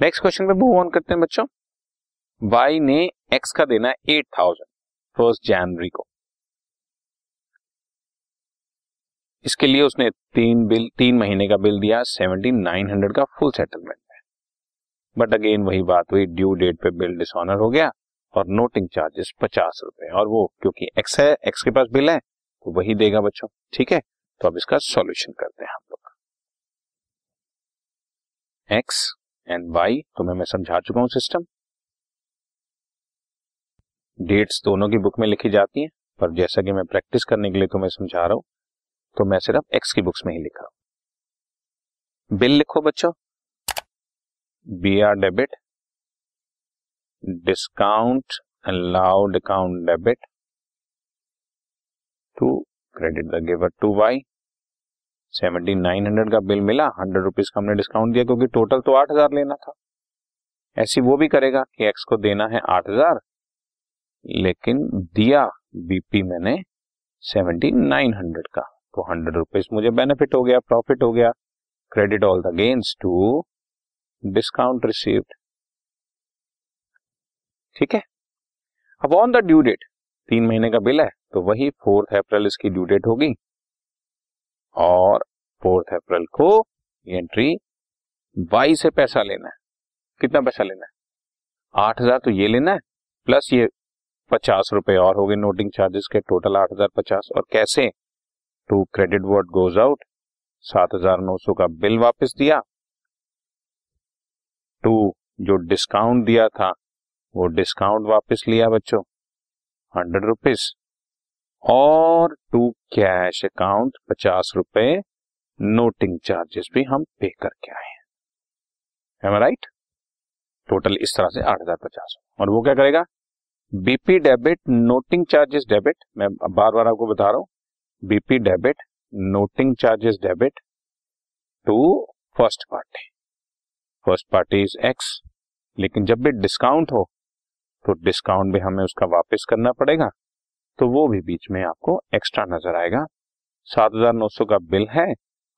Next question पे move on करते हैं बच्चों। वाई ने एक्स का देना है एट थाउज़ेंड फ़र्स्ट जनवरी को। इसके लिए उसने तीन बिल, तीन महीने का बिल दिया सेवेंटी नाइन हंड्रेड का फुल सेटलमेंट में। बट अगेन वही बात हुई ड्यू डेट पे बिल डिसऑनर हो गया और नोटिंग चार्जेस पचास रुपए और वो क्योंकि एक्स है एक्स के पास बिल है तो वही देगा बच्चों, ठीक है? तो अब इसका सॉल्यूशन करते हैं हम लोग। एक्स एंड वाई तुम्हें मैं समझा चुका हूँ सिस्टम डेट्स दोनों की बुक में लिखी जाती हैं, पर जैसा कि मैं प्रैक्टिस करने के लिए तुम्हें समझा रहा हूँ तो मैं सिर्फ़ एक्स की बुक्स में ही लिख रहा हूँ। बिल लिखो बच्चों। B R debit discount allowed account debit to credit the giver to Y seventy nine hundred का बिल मिला, हंड्रेड रुपीज़ का हमने डिस्काउंट दिया क्योंकि टोटल तो आठ हज़ार लेना था। ऐसी वो भी करेगा कि एक्स को देना है आठ हज़ार, लेकिन दिया बीपी मैंने सेवेंटी नाइन हंड्रेड का। तो हंड्रेड रुपीज़ मुझे बेनिफिट हो गया प्रॉफिट हो गया। Credit all the gains to discount received ठीक है? अब ऑन द ड्यू डेट तीन महीने का बिल है तो वही फोर्थ अप्रैल इसकी ड्यू डेट होगी। और फोर्थ अप्रैल को एंट्री बाई से पैसा लेना है। कितना पैसा लेना है? आठ हज़ार तो ये लेना है प्लस ये पचास रुपए और हो गए नोटिंग चार्जेस के टोटल आठ हज़ार पचास। और कैसे? To credit word goes out सात हज़ार नौ सौ का बिल वापस दिया। टू जो डिस्काउंट दिया था, वो डिस्काउंट वापस लिया बच्चों हंड्रेड रुपीज़ और टू कैश अकाउंट पचास रुपए नोटिंग चार्जेस भी हम पे करके आए हैं। राइट टोटल इस तरह से आठ हज़ार पचास। और वो क्या करेगा? BP debit noting charges debit मैं बार बार आपको बता रहा हूँ। BP debit noting charges debit to first party first party is X लेकिन जब भी डिस्काउंट हो तो डिस्काउंट भी हमें उसका वापस करना पड़ेगा। तो वो भी बीच में आपको एक्स्ट्रा नज़र आएगा। सात हज़ार नौ सौ का बिल है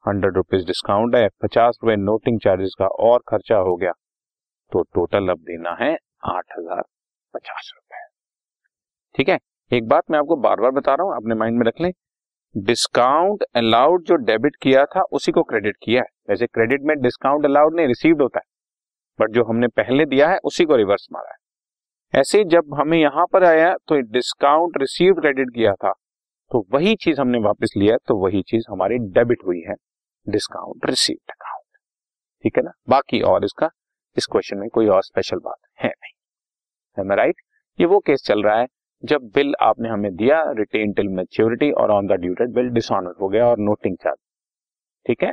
हंड्रेड रुपीज़ डिस्काउंट है, पचास रुपए नोटिंग चार्जेस का और खर्चा हो गया। तो टोटल अब देना है आठ हज़ार पचास रुपए। ठीक है, एक बात मैं आपको बार बार बता रहा हूँ, अपने माइंड में रख लें। डिस्काउंट अलाउड जो डेबिट किया था, उसी को क्रेडिट किया है। वैसे क्रेडिट में डिस्काउंट अलाउड नहीं रिसीव्ड होता है। बट जो हमने पहले दिया है, उसी को रिवर्स मारा है। ऐसे जब हमें यहाँ पर आया तो डिस्काउंट रिसीव क्रेडिट किया था तो वही चीज़ हमने वापस लिया तो वही चीज़ हमारी डेबिट हुई है डिस्काउंट रिसीव अकाउंट ठीक है ना? बाकी और इसका, इस क्वेश्चन में कोई और स्पेशल बात है नहीं। है राइट ये वो केस चल रहा है, जब बिल आपने हमें दिया रिटेन टिल मेच्योरिटी और on the due date bill dishonour हो गया और नोटिंग चार्ज ठीक है?